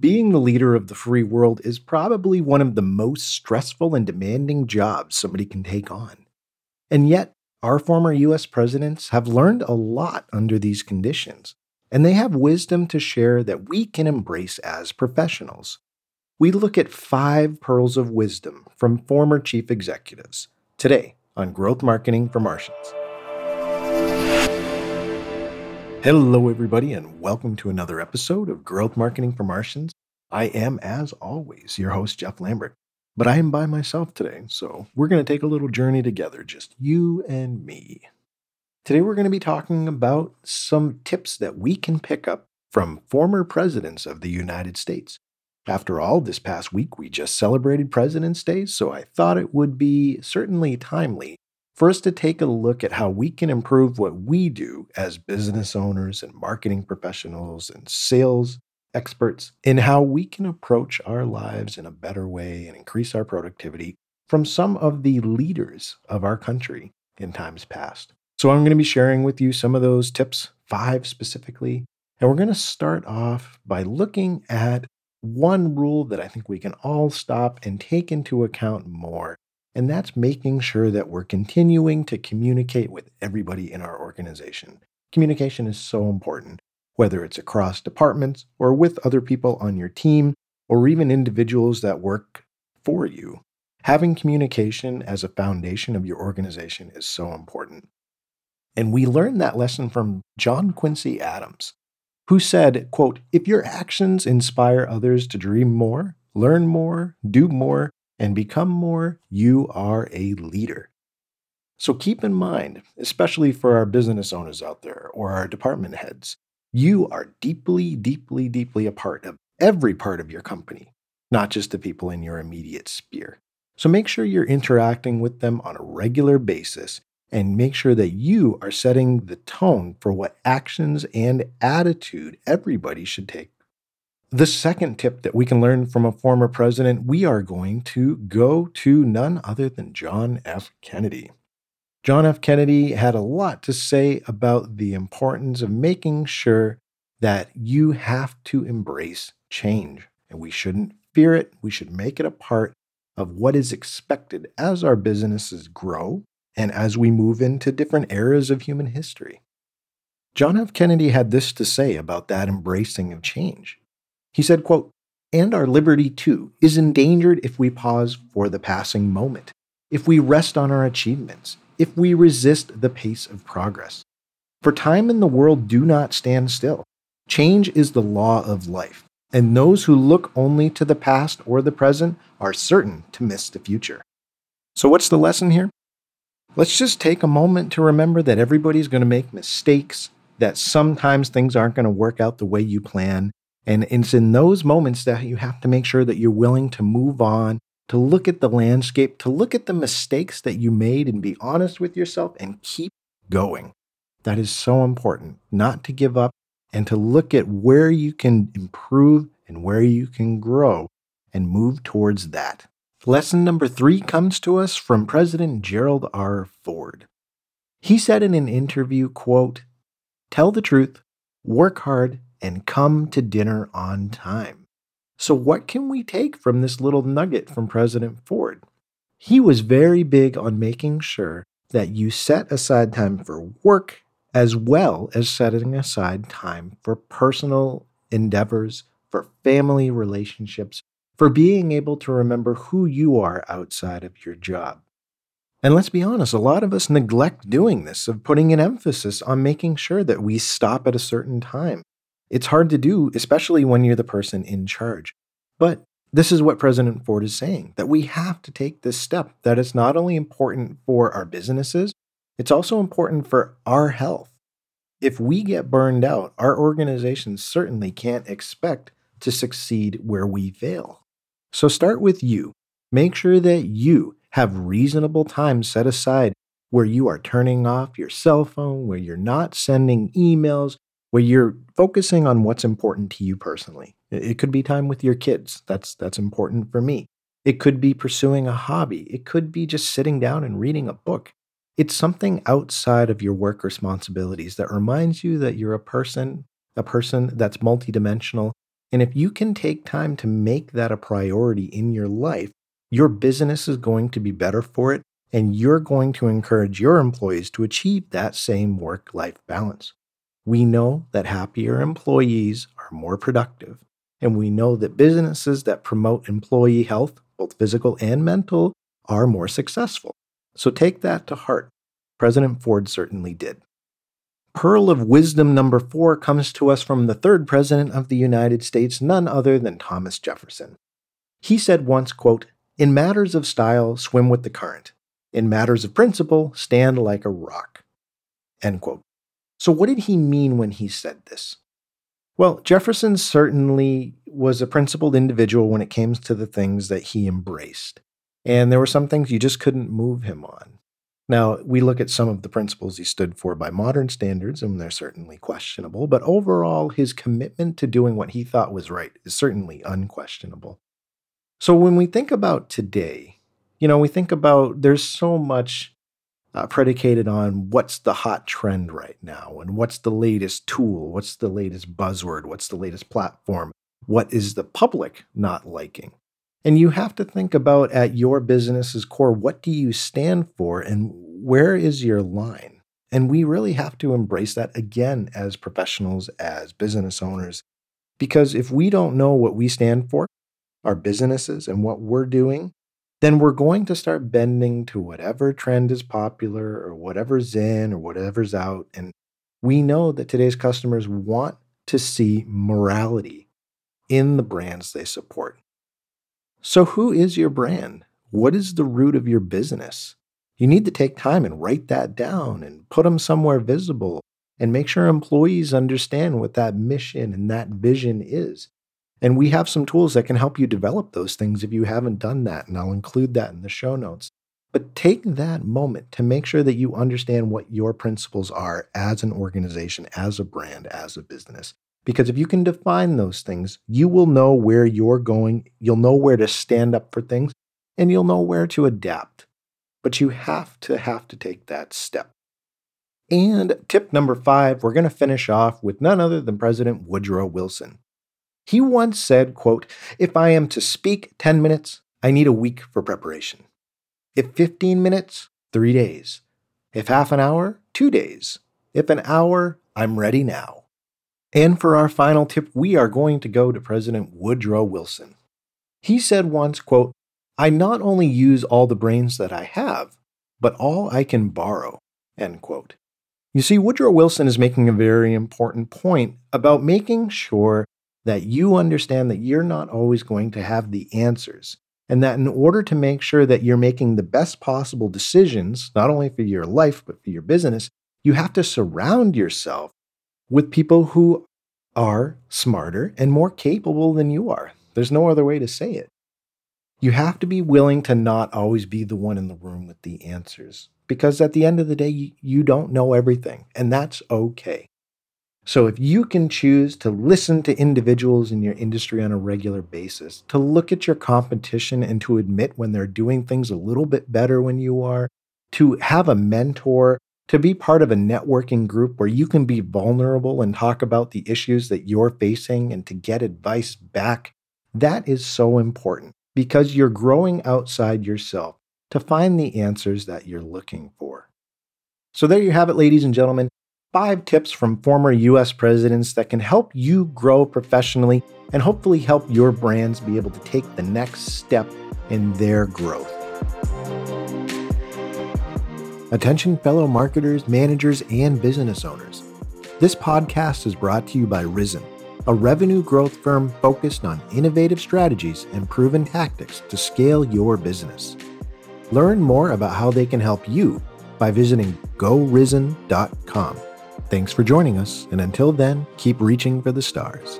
Being the leader of the free world is probably one of the most stressful and demanding jobs somebody can take on. And yet, our former US presidents have learned a lot under these conditions, and they have wisdom to share that we can embrace as professionals. We look at five pearls of wisdom from former chief executives today on Growth Marketing for Martians. Hello, everybody, and welcome to another episode of Growth Marketing for Martians. I am, as always, your host, Jeff Lambert, but I am by myself today, so we're going to take a little journey together, just you and me. Today, we're going to be talking about some tips that we can pick up from former presidents of the United States. After all, this past week we just celebrated President's Day, so I thought it would be certainly timely for us to take a look at how we can improve what we do as business owners and marketing professionals and sales experts in how we can approach our lives in a better way and increase our productivity from some of the leaders of our country in times past. So, I'm going to be sharing with you some of those tips, five specifically. And we're going to start off by looking at one rule that I think we can all stop and take into account more and that's making sure that we're continuing to communicate with everybody in our organization. Communication is so important, whether it's across departments or with other people on your team or even individuals that work for you. Having communication as a foundation of your organization is so important. And we learned that lesson from John Quincy Adams, who said, quote, "If your actions inspire others to dream more, learn more, do more, and become more, you are a leader. So keep in mind, especially for our business owners out there or our department heads, you are deeply, deeply, deeply a part of every part of your company, not just the people in your immediate sphere. So make sure you're interacting with them on a regular basis and make sure that you are setting the tone for what actions and attitude everybody should take the second tip that we can learn from a former president, we are going to go to none other than John F. Kennedy. John F. Kennedy had a lot to say about the importance of making sure that you have to embrace change. And we shouldn't fear it, we should make it a part of what is expected as our businesses grow and as we move into different eras of human history. John F. Kennedy had this to say about that embracing of change. He said, quote, and our liberty too is endangered if we pause for the passing moment, if we rest on our achievements, if we resist the pace of progress. For time and the world do not stand still. Change is the law of life, and those who look only to the past or the present are certain to miss the future. So, what's the lesson here? Let's just take a moment to remember that everybody's going to make mistakes, that sometimes things aren't going to work out the way you plan, and it's in those moments that you have to make sure that you're willing to move on, to look at the landscape, to look at the mistakes that you made and be honest with yourself and keep going. That is so important, not to give up and to look at where you can improve and where you can grow and move towards that. Lesson number three comes to us from President Gerald R. Ford. He said in an interview, quote, Tell the truth, work hard, and come to dinner on time. So, what can we take from this little nugget from President Ford? He was very big on making sure that you set aside time for work as well as setting aside time for personal endeavors, for family relationships, for being able to remember who you are outside of your job. And let's be honest, a lot of us neglect doing this, of putting an emphasis on making sure that we stop at a certain time, it's hard to do, especially when you're the person in charge. But this is what President Ford is saying that we have to take this step, that it's not only important for our businesses, it's also important for our health. If we get burned out, our organizations certainly can't expect to succeed where we fail. So start with you. Make sure that you have reasonable time set aside where you are turning off your cell phone, where you're not sending emails, where you're focusing on what's important to you personally. It could be time with your kids. That's that's important for me. It could be pursuing a hobby. It could be just sitting down and reading a book. It's something outside of your work responsibilities that reminds you that you're a person, a person that's multidimensional And if you can take time to make that a priority in your life, your business is going to be better for it, and you're going to encourage your employees to achieve that same work life balance. We know that happier employees are more productive, and we know that businesses that promote employee health, both physical and mental, are more successful. So take that to heart. President Ford certainly did. Pearl of wisdom number four comes to us from the third president of the United States, none other than Thomas Jefferson. He said once, quote, In matters of style, swim with the current. In matters of principle, stand like a rock. End quote. So, what did he mean when he said this? Well, Jefferson certainly was a principled individual when it came to the things that he embraced. And there were some things you just couldn't move him on. Now, we look at some of the principles he stood for by modern standards, and they're certainly questionable, but overall, his commitment to doing what he thought was right is certainly unquestionable. So, when we think about today, you know, we think about there's so much uh, predicated on what's the hot trend right now, and what's the latest tool, what's the latest buzzword, what's the latest platform, what is the public not liking. And you have to think about at your business's core, what do you stand for and where is your line? And we really have to embrace that again as professionals, as business owners, because if we don't know what we stand for, our businesses, and what we're doing, then we're going to start bending to whatever trend is popular or whatever's in or whatever's out. And we know that today's customers want to see morality in the brands they support. So, who is your brand? What is the root of your business? You need to take time and write that down and put them somewhere visible and make sure employees understand what that mission and that vision is. And we have some tools that can help you develop those things if you haven't done that. And I'll include that in the show notes. But take that moment to make sure that you understand what your principles are as an organization, as a brand, as a business. Because if you can define those things, you will know where you're going, you'll know where to stand up for things, and you'll know where to adapt. But you have to have to take that step. And tip number five, we're going to finish off with none other than President Woodrow Wilson. He once said, quote, If I am to speak 10 minutes, I need a week for preparation. If 15 minutes, three days. If half an hour, two days. If an hour, I'm ready now. And for our final tip, we are going to go to President Woodrow Wilson. He said once, quote, I not only use all the brains that I have, but all I can borrow, end quote. You see, Woodrow Wilson is making a very important point about making sure that you understand that you're not always going to have the answers, and that in order to make sure that you're making the best possible decisions, not only for your life, but for your business, you have to surround yourself with people who are smarter and more capable than you are. There's no other way to say it. You have to be willing to not always be the one in the room with the answers because at the end of the day, you don't know everything, and that's okay. So, if you can choose to listen to individuals in your industry on a regular basis, to look at your competition and to admit when they're doing things a little bit better when you are, to have a mentor to be part of a networking group where you can be vulnerable and talk about the issues that you're facing and to get advice back, that is so important because you're growing outside yourself to find the answers that you're looking for. So, there you have it, ladies and gentlemen. Five tips from former US presidents that can help you grow professionally and hopefully help your brands be able to take the next step in their growth. Attention, fellow marketers, managers, and business owners. This podcast is brought to you by Risen, a revenue growth firm focused on innovative strategies and proven tactics to scale your business. Learn more about how they can help you by visiting gorisen.com. Thanks for joining us, and until then, keep reaching for the stars.